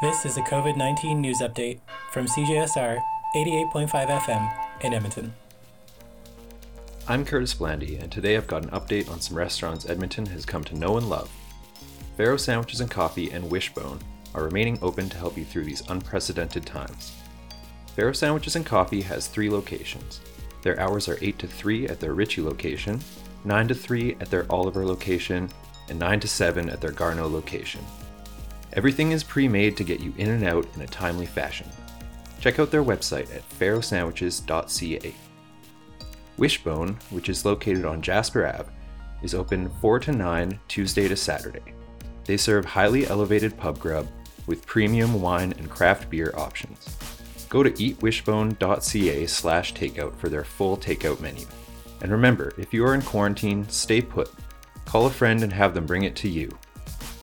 This is a COVID 19 news update from CJSR 88.5 FM in Edmonton. I'm Curtis Blandy, and today I've got an update on some restaurants Edmonton has come to know and love. Farrow Sandwiches and Coffee and Wishbone are remaining open to help you through these unprecedented times. Farrow Sandwiches and Coffee has three locations. Their hours are 8 to 3 at their Ritchie location, 9 to 3 at their Oliver location, and 9 to 7 at their Garneau location. Everything is pre made to get you in and out in a timely fashion. Check out their website at farrowsandwiches.ca. Wishbone, which is located on Jasper Ave, is open 4 to 9 Tuesday to Saturday. They serve highly elevated pub grub with premium wine and craft beer options. Go to eatwishbone.ca slash takeout for their full takeout menu. And remember, if you are in quarantine, stay put. Call a friend and have them bring it to you.